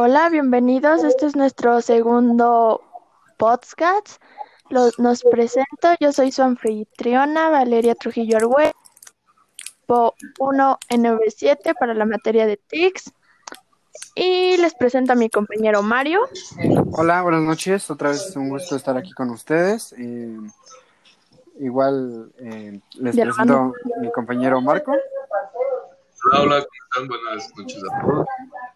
Hola, bienvenidos. Este es nuestro segundo podcast. Lo- nos presento. Yo soy su anfitriona, Valeria Trujillo Argüe, 1N7 para la materia de TICS. Y les presento a mi compañero Mario. Hola, buenas noches. Otra vez es un gusto estar aquí con ustedes. Eh, igual eh, les presento hermano. a mi compañero Marco. Hola, hola, ¿cómo están? Buenas noches a todos.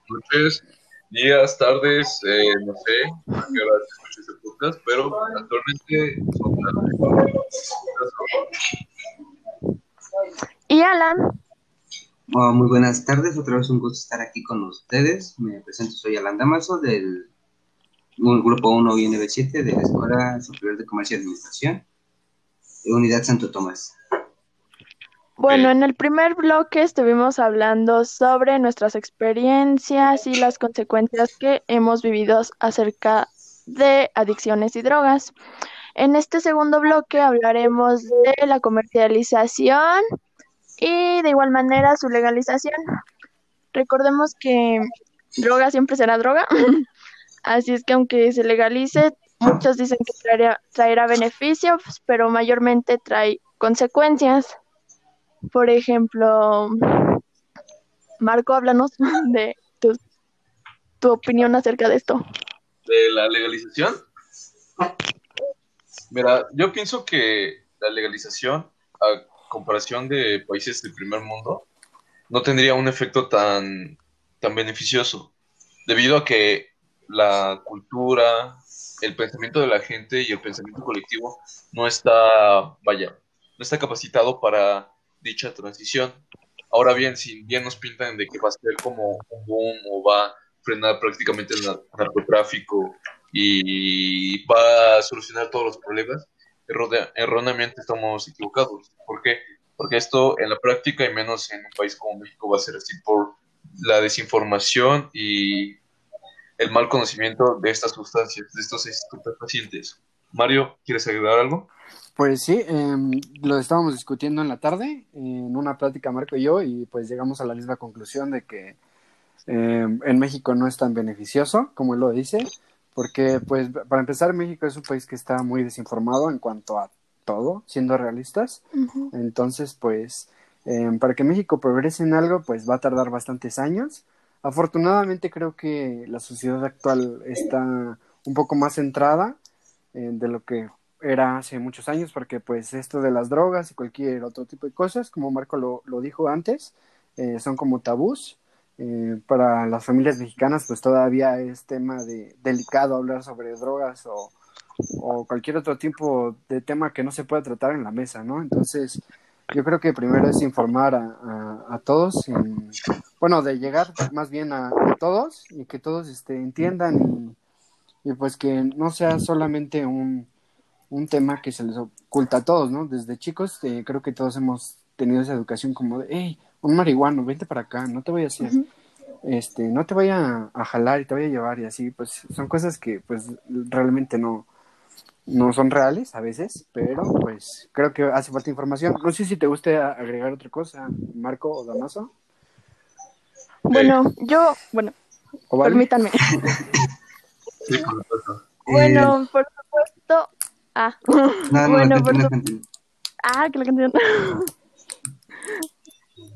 Noches, días, tardes, eh, no sé a qué hora se escucha este podcast, pero actualmente son las Y Alan. Oh, muy buenas tardes, otra vez un gusto estar aquí con ustedes. Me presento, soy Alan Damaso del un- Grupo 1 INB7 de la Escuela Superior de Comercio y Administración, Unidad Santo Tomás. Bueno, en el primer bloque estuvimos hablando sobre nuestras experiencias y las consecuencias que hemos vivido acerca de adicciones y drogas. En este segundo bloque hablaremos de la comercialización y de igual manera su legalización. Recordemos que droga siempre será droga, así es que aunque se legalice, muchos dicen que traerá, traerá beneficios, pero mayormente trae consecuencias. Por ejemplo, Marco, háblanos de tu, tu opinión acerca de esto. de la legalización. Mira, yo pienso que la legalización, a comparación de países del primer mundo, no tendría un efecto tan, tan beneficioso, debido a que la cultura, el pensamiento de la gente y el pensamiento colectivo no está, vaya, no está capacitado para dicha transición. Ahora bien, si bien nos pintan de que va a ser como un boom o va a frenar prácticamente el nar- narcotráfico y va a solucionar todos los problemas, erróneamente estamos equivocados. ¿Por qué? Porque esto en la práctica, y menos en un país como México, va a ser así por la desinformación y el mal conocimiento de estas sustancias, de estos estupefacientes. Mario, ¿quieres agregar algo? Pues sí, em, lo estábamos discutiendo en la tarde, en una plática Marco y yo, y pues llegamos a la misma conclusión de que em, en México no es tan beneficioso, como él lo dice, porque pues para empezar México es un país que está muy desinformado en cuanto a todo, siendo realistas. Entonces, pues, em, para que México progrese en algo, pues va a tardar bastantes años. Afortunadamente creo que la sociedad actual está un poco más centrada eh, de lo que era hace muchos años, porque pues esto de las drogas y cualquier otro tipo de cosas, como Marco lo, lo dijo antes, eh, son como tabús. Eh, para las familias mexicanas, pues todavía es tema de delicado hablar sobre drogas o, o cualquier otro tipo de tema que no se pueda tratar en la mesa, ¿no? Entonces, yo creo que primero es informar a, a, todos, en- bueno, de llegar más bien a, todos y que todos este, entiendan y pues que no sea solamente un, un tema que se les oculta a todos, ¿no? Desde chicos eh, creo que todos hemos tenido esa educación como de, hey, un marihuano, vente para acá, no te voy a hacer, este, no te vaya a, a jalar y te voy a llevar y así, pues son cosas que pues realmente no, no son reales a veces, pero pues creo que hace falta información. No sé si te guste agregar otra cosa, Marco o Damaso. Bueno, yo, bueno, permítanme. Sí, por. Bueno, por supuesto. Ah, No, no, bueno, por ah, que la canción.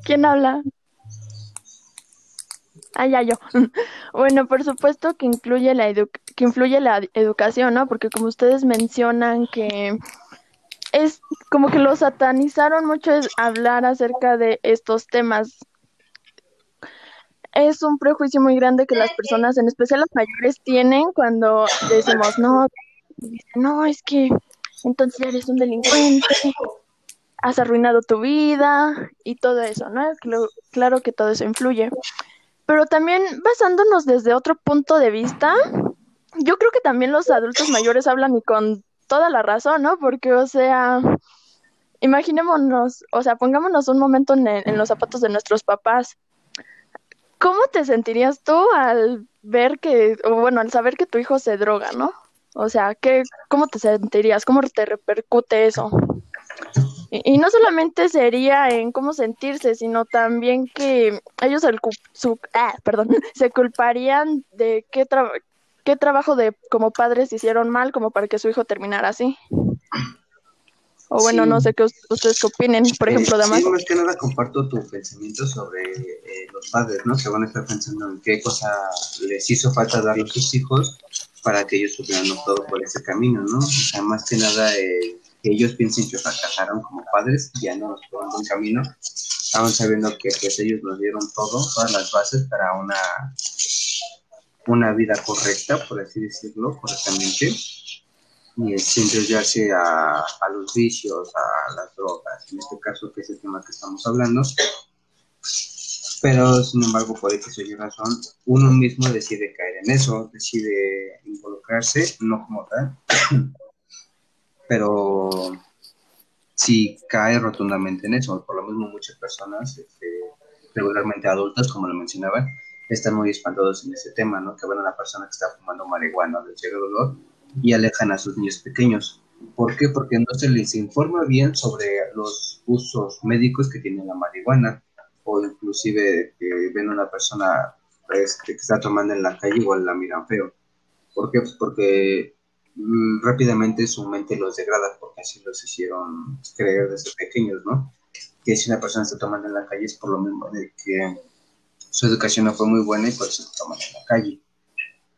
¿Quién habla? Ah, ya yo. Bueno, por supuesto que incluye la edu- que influye la educación, ¿no? Porque como ustedes mencionan que es como que lo satanizaron mucho es hablar acerca de estos temas. Es un prejuicio muy grande que las personas, en especial las mayores, tienen cuando decimos, no, dicen, no, es que entonces eres un delincuente, has arruinado tu vida y todo eso, ¿no? Clo- Claro que todo eso influye. Pero también basándonos desde otro punto de vista, yo creo que también los adultos mayores hablan y con toda la razón, ¿no? Porque, o sea, imaginémonos, o sea, pongámonos un momento en, en los zapatos de nuestros papás. ¿Cómo te sentirías tú al ver que, o bueno, al saber que tu hijo se droga, ¿no? O sea, ¿qué, ¿cómo te sentirías? ¿Cómo te repercute eso? Y, y no solamente sería en cómo sentirse, sino también que ellos el su, ah, perdón, se culparían de qué, tra- qué trabajo de como padres hicieron mal como para que su hijo terminara así. O bueno, Sí. no sé qué us- ustedes qué opinen, por Eh, ejemplo, Damas. Sí, más que nada comparto tu pensamiento sobre eh, los padres, ¿no? Que van a estar pensando en qué cosa les hizo falta darle a sus hijos para que ellos supieran todo por ese camino, ¿no? O sea, más que nada eh, que ellos piensen que fracasaron como padres, ya no por un buen camino, aún sabiendo que pues ellos nos dieron todo, todas las bases para una, una vida correcta, por así decirlo, correctamente y es sin desviarse a, a los vicios, a las drogas, en este caso que es el tema que estamos hablando. Pero sin embargo, por X o Y razón, uno mismo decide caer en eso, decide involucrarse, no como tal, pero sí cae rotundamente en eso. Por lo mismo, muchas personas, este, regularmente adultas, como lo mencionaban, están muy espantados en ese tema, ¿no? Que ven a una persona que está fumando marihuana, les llega dolor y alejan a sus niños pequeños. ¿Por qué? Porque no se les informa bien sobre los usos médicos que tiene la marihuana o inclusive que ven a una persona este, que está tomando en la calle igual la miran feo. ¿Por qué? Pues porque mm, rápidamente su mente los degrada porque así los hicieron creer desde pequeños, ¿no? Que si una persona está tomando en la calle es por lo mismo de que su educación no fue muy buena y por eso toman en la calle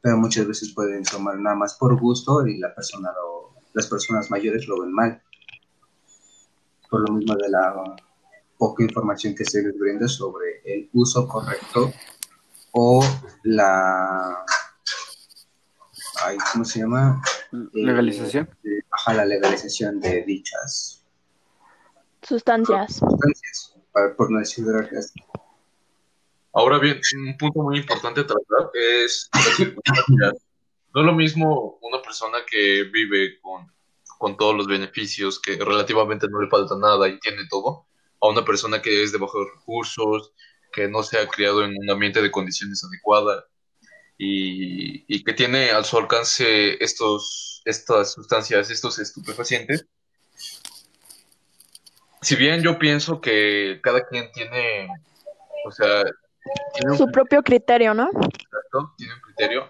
pero muchas veces pueden tomar nada más por gusto y la persona lo- las personas mayores lo ven mal. Por lo mismo de la poca información que se les brinda sobre el uso correcto o la... Ay, ¿Cómo se llama? Legalización. Eh, ajá, la legalización de dichas Sustancias. sustancias, para- por no decir drogas. Ahora bien, un punto muy importante a tratar es las circunstancias. No es lo mismo una persona que vive con, con todos los beneficios, que relativamente no le falta nada y tiene todo, a una persona que es de bajos recursos, que no se ha criado en un ambiente de condiciones adecuadas y, y que tiene a su alcance estos, estas sustancias, estos estupefacientes. Si bien yo pienso que cada quien tiene, o sea, tiene un Su propio criterio, ¿no? Exacto, tiene un criterio,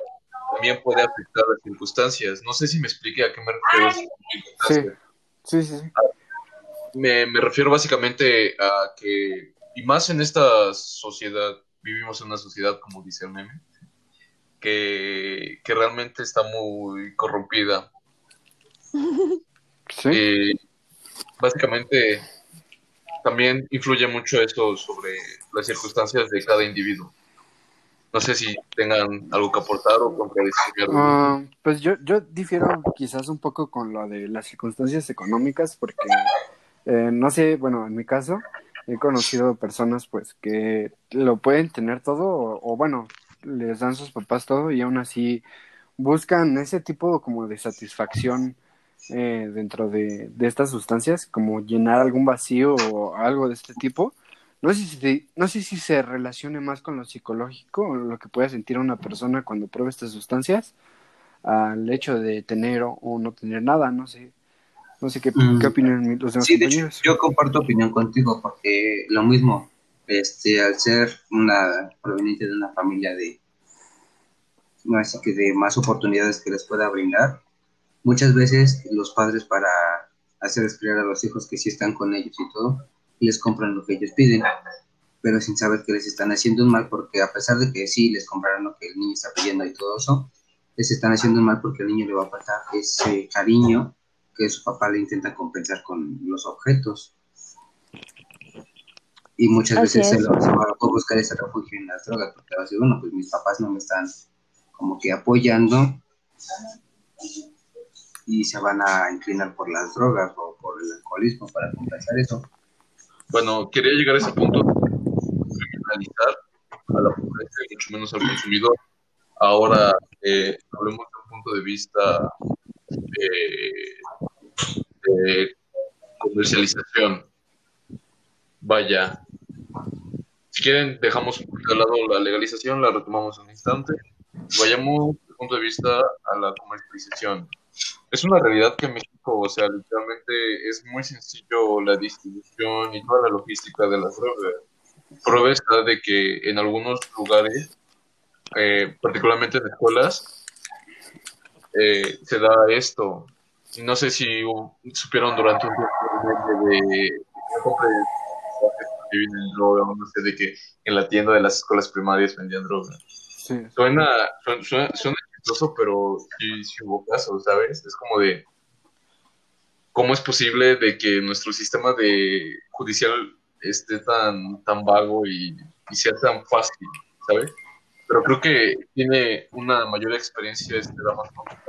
también puede afectar las circunstancias. No sé si me expliqué a qué me refiero. Sí, sí, sí. sí. Me, me refiero básicamente a que, y más en esta sociedad, vivimos en una sociedad, como dice el meme, que, que realmente está muy corrompida. Sí. Eh, básicamente, también influye mucho eso sobre las circunstancias de cada individuo. No sé si tengan algo que aportar o contradecir. Ah, pues yo, yo difiero quizás un poco con lo de las circunstancias económicas, porque eh, no sé, bueno, en mi caso he conocido personas pues que lo pueden tener todo, o, bueno, les dan sus papás todo y aún así buscan ese tipo como de satisfacción eh, dentro de, de estas sustancias, como llenar algún vacío o algo de este tipo. No sé, si, no sé si se relacione más con lo psicológico lo que puede sentir una persona cuando prueba estas sustancias al hecho de tener o, o no tener nada, no sé. No sé qué, Mm. qué opinan los demás Sí, de hecho, yo comparto opinión contigo porque lo mismo, este, al ser una proveniente de una familia de, así que de más oportunidades que les pueda brindar, muchas veces los padres para hacerles criar a los hijos que sí están con ellos y todo, les compran lo que ellos piden, pero sin saber que les están haciendo un mal porque a pesar de que sí les compraron lo que el niño está pidiendo y todo eso, les están haciendo un mal porque al niño le va a faltar ese cariño que su papá le intenta compensar con los objetos. Y muchas Así veces se, lo, se va a buscar ese refugio en las drogas, porque va a decir, bueno, pues mis papás no me están como que apoyando y se van a inclinar por las drogas o por el alcoholismo para compensar eso. Bueno, quería llegar a ese punto de criminalizar a la pobreza y mucho menos al consumidor. Ahora, eh, hablemos de un punto de vista eh, de comercialización. Vaya, si quieren, dejamos de lado la legalización, la retomamos en un instante. Vayamos desde el punto de vista a la comercialización. es una realidad que en México, o sea, literalmente es muy sencillo la distribución y toda la logística de las drogas. Prueba está de que en algunos lugares, eh, particularmente en escuelas, eh, se da esto. No sé si supieron durante un tiempo de, de, sé, de que en la tienda de las escuelas primarias vendían droga. Sí. Suena, suena, suena, chistoso, pero sí, sí, hubo casos, ¿sabes? Es como de, ¿cómo es posible de que nuestro sistema de judicial esté tan, tan vago y, y sea tan fácil, ¿sabes? Pero creo que tiene una mayor experiencia este Damas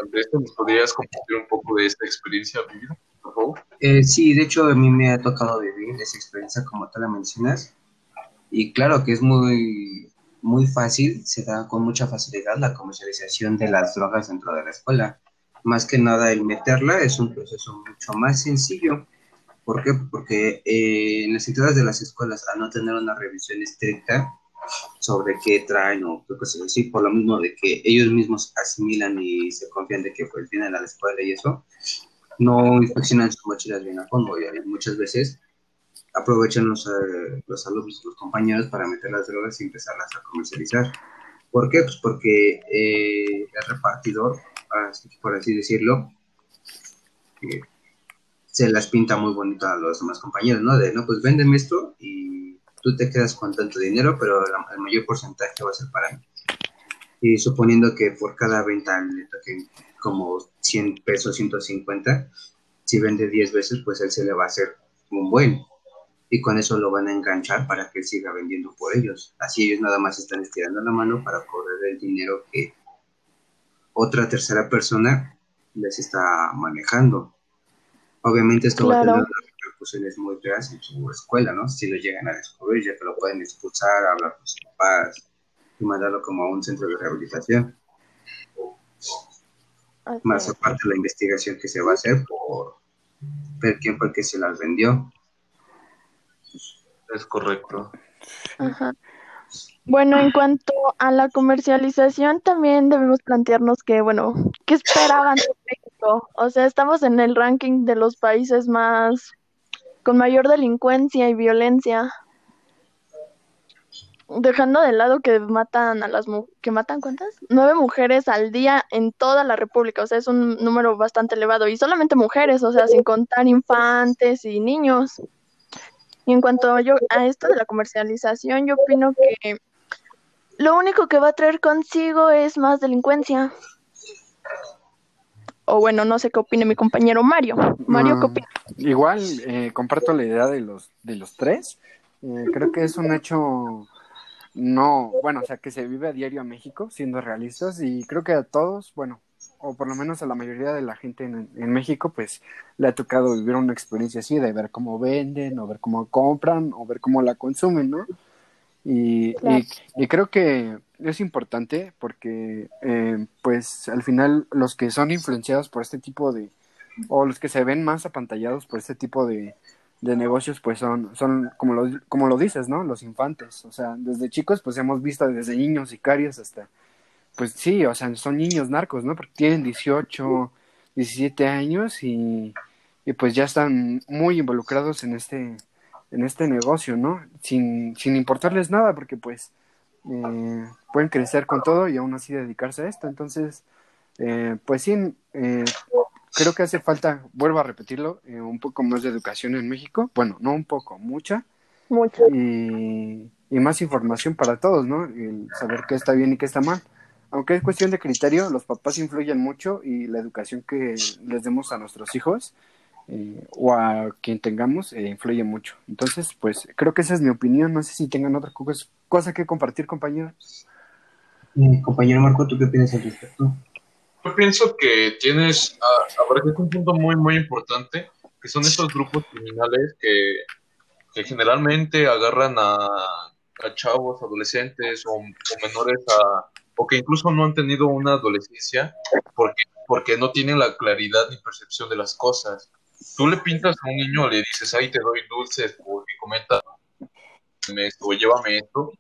de esto. ¿Nos podrías compartir un poco de esta experiencia vivida, por favor? Eh, sí, de hecho a mí me ha tocado vivir esa experiencia como tú la mencionas. Y claro que es muy, muy fácil, se da con mucha facilidad la comercialización de las drogas dentro de la escuela. Más que nada el meterla es un proceso mucho más sencillo. ¿Por qué? Porque eh, en las entradas de las escuelas, al no tener una revisión estricta sobre qué traen o qué cosas así, por lo mismo de que ellos mismos asimilan y se confían de que pues vienen a la escuela y eso, no inspeccionan sus mochilas bien a fondo y muchas veces aprovechan los, eh, los alumnos, los compañeros para meter las drogas y empezarlas a comercializar. ¿Por qué? Pues porque eh, el repartidor, por así decirlo, eh, se las pinta muy bonito a los demás compañeros, ¿no? De, no, pues véndeme esto y tú te quedas con tanto dinero, pero la, el mayor porcentaje va a ser para mí. Y suponiendo que por cada venta le toquen como 100 pesos, 150, si vende 10 veces, pues él se le va a hacer un buen. Y con eso lo van a enganchar para que él siga vendiendo por ellos. Así ellos nada más están estirando la mano para cobrar el dinero que otra tercera persona les está manejando. Obviamente esto Claro. va a tener repercusiones muy feas en su escuela, ¿no? Si lo llegan a descubrir, ya que lo pueden expulsar, hablar con sus papás y mandarlo como a un centro de rehabilitación. Más es. aparte la investigación que se va a hacer por ver quién fue el que se las vendió. Es correcto. Ajá. Bueno, en cuanto a la comercialización, también debemos plantearnos que, bueno, ¿qué esperaban de México? O sea, estamos en el ranking de los países más con mayor delincuencia y violencia. Dejando de lado que matan a las que matan ¿cuántas? Nueve mujeres al día en toda la República, o sea, es un número bastante elevado y solamente mujeres, o sea, sin contar infantes y niños. Y en cuanto yo a esto de la comercialización, yo opino que lo único que va a traer consigo es más delincuencia. O bueno, no sé qué opine mi compañero Mario. Mario, ¿qué Mm, opina? Igual, eh, comparto la idea de los, de los tres. Eh, creo que es un hecho no, bueno, o sea, que se vive a diario en México, siendo realistas, y creo que a todos, bueno, o por lo menos a la mayoría de la gente en, en México, pues le ha tocado vivir una experiencia así, de ver cómo venden, o ver cómo compran, o ver cómo la consumen, ¿no? Y, Claro. y, y creo que es importante porque, eh, pues, al final los que son influenciados por este tipo de, o los que se ven más apantallados por este tipo de, de negocios, pues son, son como, lo, como lo dices, ¿no? Los infantes. O sea, desde chicos, pues hemos visto desde niños sicarios hasta, pues sí, o sea, son niños narcos, ¿no? Porque tienen 18, 17 años y, y pues ya están muy involucrados en este, en este negocio, ¿no? Sin, sin importarles nada, porque pues eh, pueden crecer con todo y aún así dedicarse a esto. Entonces, eh, pues sí, eh, creo que hace falta, vuelvo a repetirlo, eh, un poco más de educación en México. Bueno, no un poco, mucha. Mucho. Y, y más información para todos, ¿no? El saber qué está bien y qué está mal. Aunque es cuestión de criterio, los papás influyen mucho y la educación que les demos a nuestros hijos eh, o a quien tengamos eh, influye mucho. Entonces, pues creo que esa es mi opinión. No sé si tengan otra co- cosa que compartir, compañeros. Eh, compañero Marco, ¿tú qué piensas al respecto? Yo pienso que tienes, a- abarcas un punto muy, muy importante, que son estos grupos criminales que, que generalmente agarran a, a chavos, adolescentes o, o menores a, o que incluso no han tenido una adolescencia porque, porque no tienen la claridad ni percepción de las cosas. Tú le pintas a un niño, le dices, ahí te doy dulces porque cometa esto o llévame esto,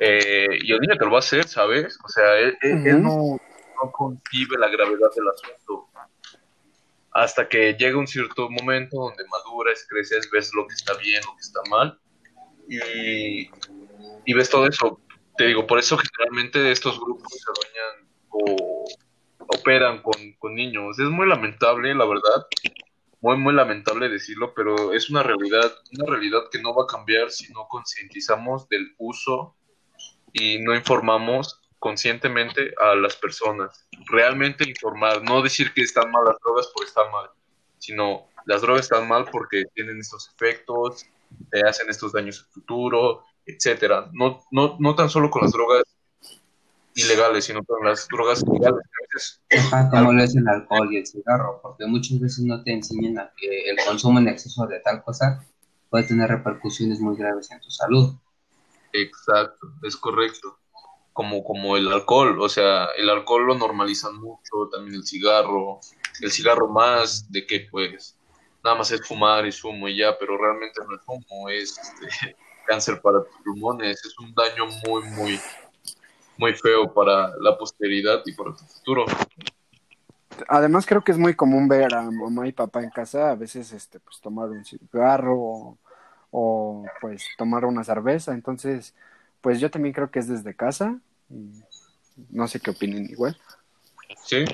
eh, y el niño te lo va a hacer, ¿sabes? O sea, él, no, no concibe la gravedad del asunto. hasta que llega un cierto momento donde maduras, creces, ves lo que está bien, lo que está mal, y, y ves todo eso. Te digo, por eso generalmente estos grupos se adueñan o operan con, con niños. Es muy lamentable, la verdad, muy, muy lamentable decirlo, pero es una realidad, una realidad que no va a cambiar si no concientizamos del uso y no informamos conscientemente a las personas. Realmente informar, no decir que están mal las drogas por estar mal, sino las drogas están mal porque tienen estos efectos, te hacen estos daños en futuro, etcétera. No, no, no tan solo con las drogas ilegales, sino con las drogas legales. como lo es el alcohol y el cigarro, porque muchas veces no te enseñan a que el consumo en exceso de tal cosa puede tener repercusiones muy graves en tu salud. Exacto, es correcto. Como, como el alcohol, o sea, el alcohol lo normalizan mucho, también el cigarro, el cigarro más de que pues nada más es fumar y zumo y ya, pero realmente no es humo, es este, cáncer para tus pulmones, es un daño muy, muy, muy feo para la posteridad y para tu futuro. Además creo que es muy común ver a mamá y papá en casa a veces este pues tomar un cigarro o, pues tomar una cerveza, entonces pues yo también creo que es desde casa. No sé qué opinen igual. Sí.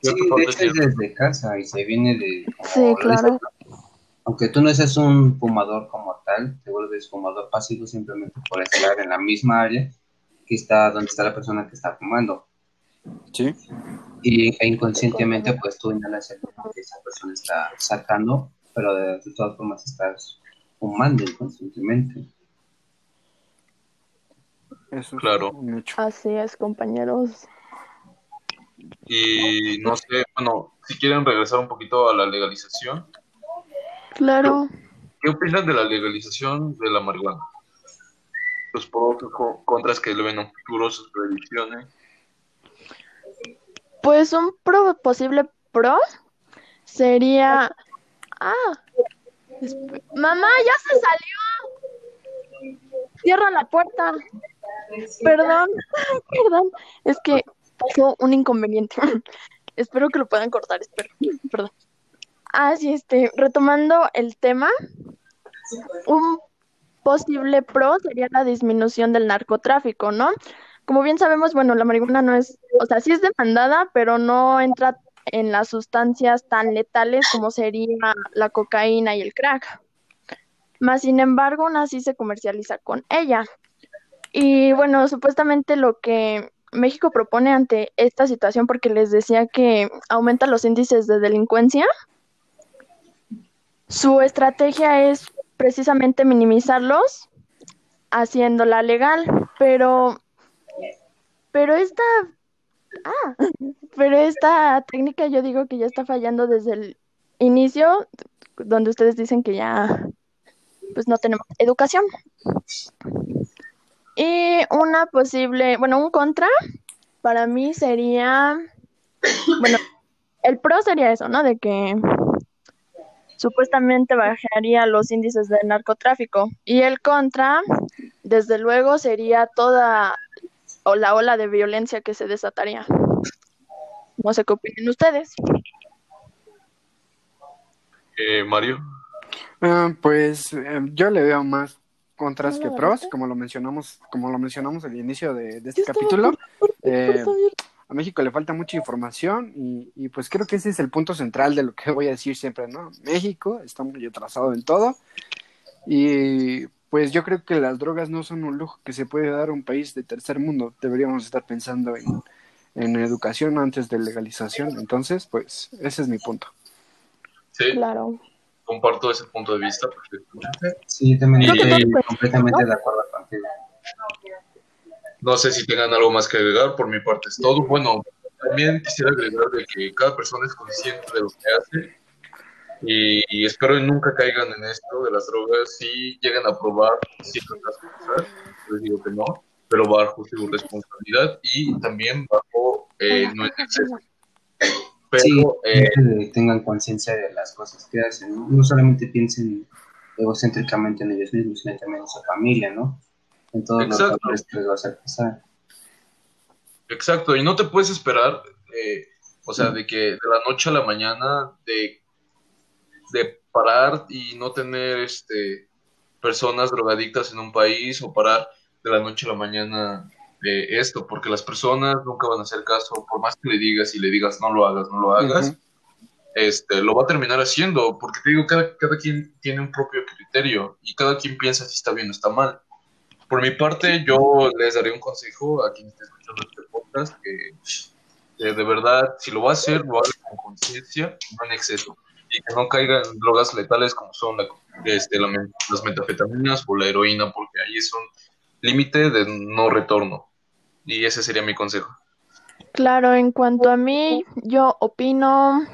Sí, de hecho es desde casa y se viene de... Sí, claro. Aunque tú no seas un fumador como tal, te vuelves fumador pasivo simplemente por estar en la misma área que está donde está la persona que está fumando. Sí. Y inconscientemente, pues tú inhalas el humo que esa persona está sacando, pero de, todas formas estás fumando inconscientemente. Eso es Claro. hecho. Así es, compañeros. Y no sé, bueno, si quieren regresar un poquito a la legalización, Claro. ¿qué opinan de la legalización de la marihuana? Los pros co- contras que le ven a futuro, sus predicciones. Pues un pro- posible pro sería. Ah, mamá, ya se salió. Cierra la puerta. Perdón, perdón. Es que pasó un inconveniente. Espero que lo puedan cortar, espero. Perdón. Ah, sí, este, retomando el tema, un posible pro sería la disminución del narcotráfico, ¿no? Como bien sabemos, bueno, la marihuana no es, o sea, sí es demandada, pero no entra en las sustancias tan letales como sería la cocaína y el crack. Más sin embargo, aún así se comercializa con ella. Y bueno, supuestamente lo que México propone ante esta situación, porque les decía que aumenta los índices de delincuencia, su estrategia es precisamente minimizarlos haciéndola legal, pero pero esta ah, pero esta técnica yo digo que ya está fallando desde el inicio, donde ustedes dicen que ya pues no tenemos educación. Y una posible, bueno, un contra para mí sería, bueno, el pro sería eso, ¿no? De que supuestamente bajaría los índices del narcotráfico. Y el contra, desde luego, sería toda o la ola de violencia que se desataría. No sé qué opinen ustedes. Eh, Mario. Ah, pues eh, yo le veo más contras ¿No que pros, como lo mencionamos, como lo mencionamos al inicio de, de este capítulo. por- por- por- Eh. A México le falta mucha información y, y pues creo que ese es el punto central de lo que voy a decir siempre, ¿no? México está muy atrasado en todo y pues yo creo que las drogas no son un lujo que se puede dar a un país de tercer mundo. Deberíamos estar pensando en, en educación antes de legalización. Entonces, pues ese es mi punto. Sí, Claro. comparto ese punto de vista perfectamente. Sí, también estoy completamente de acuerdo contigo. No sé si tengan algo más que agregar, por mi parte es todo. Bueno, también quisiera agregar de que cada persona es consciente de lo que hace y, y espero que nunca caigan en esto de las drogas si llegan a probar ciertas cosas, les digo que no, pero bajo su responsabilidad y también bajo eh, no exceso. Pero Sí, eh, tengan conciencia de las cosas que hacen, ¿no? No solamente piensen egocéntricamente en ellos mismos, sino también en su familia, ¿no? En todos Exacto. los valores que les va a hacer pasar. Exacto, y no te puedes esperar, eh, O sea, de que de la noche a la mañana, de, de parar y no tener este personas drogadictas en un país o parar de la noche a la mañana de esto, porque las personas nunca van a hacer caso, por más que le digas y le digas no lo hagas, no lo hagas, este, lo va a terminar haciendo, porque te digo, cada, cada quien tiene un propio criterio y cada quien piensa si está bien o está mal. Por mi parte, yo les daré un consejo a quien esté escuchando este podcast, que de verdad, si lo va a hacer, lo haga con conciencia, no en exceso, y que no caiga en drogas letales como son este, las metafetaminas o la heroína, porque ahí es un límite de no retorno. Y ese sería mi consejo. Claro, en cuanto a mí, yo opino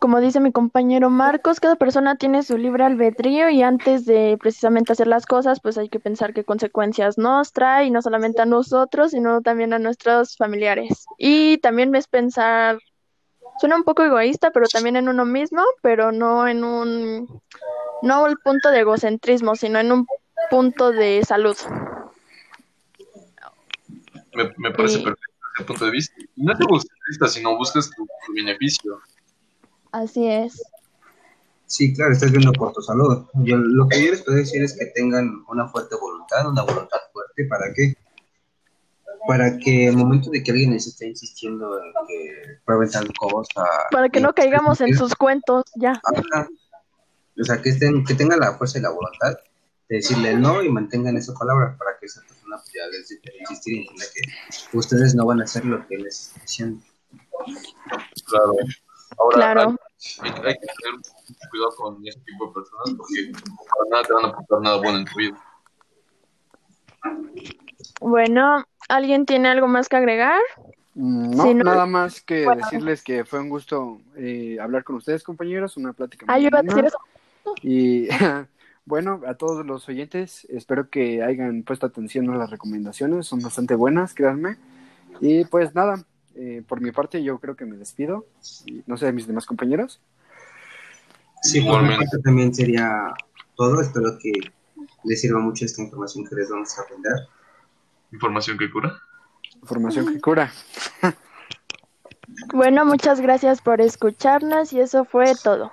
como dice mi compañero Marcos, cada persona tiene su libre albedrío y antes de precisamente hacer las cosas, pues hay que pensar qué consecuencias nos trae, y no solamente a nosotros, sino también a nuestros familiares. Y también es pensar, suena un poco egoísta, pero también en uno mismo, pero no en un, no el punto de egocentrismo, sino en un punto de salud. Me, parece perfecto ese punto de vista. No es egocentrista, sino buscas tu beneficio. Así es. Sí, claro, estás viendo por tu salud. Yo, lo que yo les puedo decir es que tengan una fuerte voluntad, una voluntad fuerte, ¿para qué? Para que el momento de que alguien les esté insistiendo en que prueben tal cosa... Para que no caigamos en sus cuentos, ya. O sea, que, estén, que tengan la fuerza y la voluntad de decirle no y mantengan esa palabra para que esa persona pues, ya les insistir y entienda que ustedes no van a hacer lo que les están diciendo. Claro. Ahora, claro. hay, que tener cuidado con ese tipo de personas porque para nada te van a aportar nada bueno en tu vida. Bueno, ¿alguien tiene algo más que agregar? Mm, no, nada más que decirles que fue un gusto eh, hablar con ustedes, compañeros, una plática muy decir eso. Y bueno, a todos los oyentes, espero que hayan puesto atención a las recomendaciones, son bastante buenas, créanme. Y pues nada, eh, por mi parte, yo creo que me despido. Y, no sé, mis demás compañeros. Sí, por mi parte también sería todo. Espero que les sirva mucho esta información que les vamos a aprender. ¿Información que cura? Información que cura. bueno, muchas gracias por escucharnos y eso fue todo.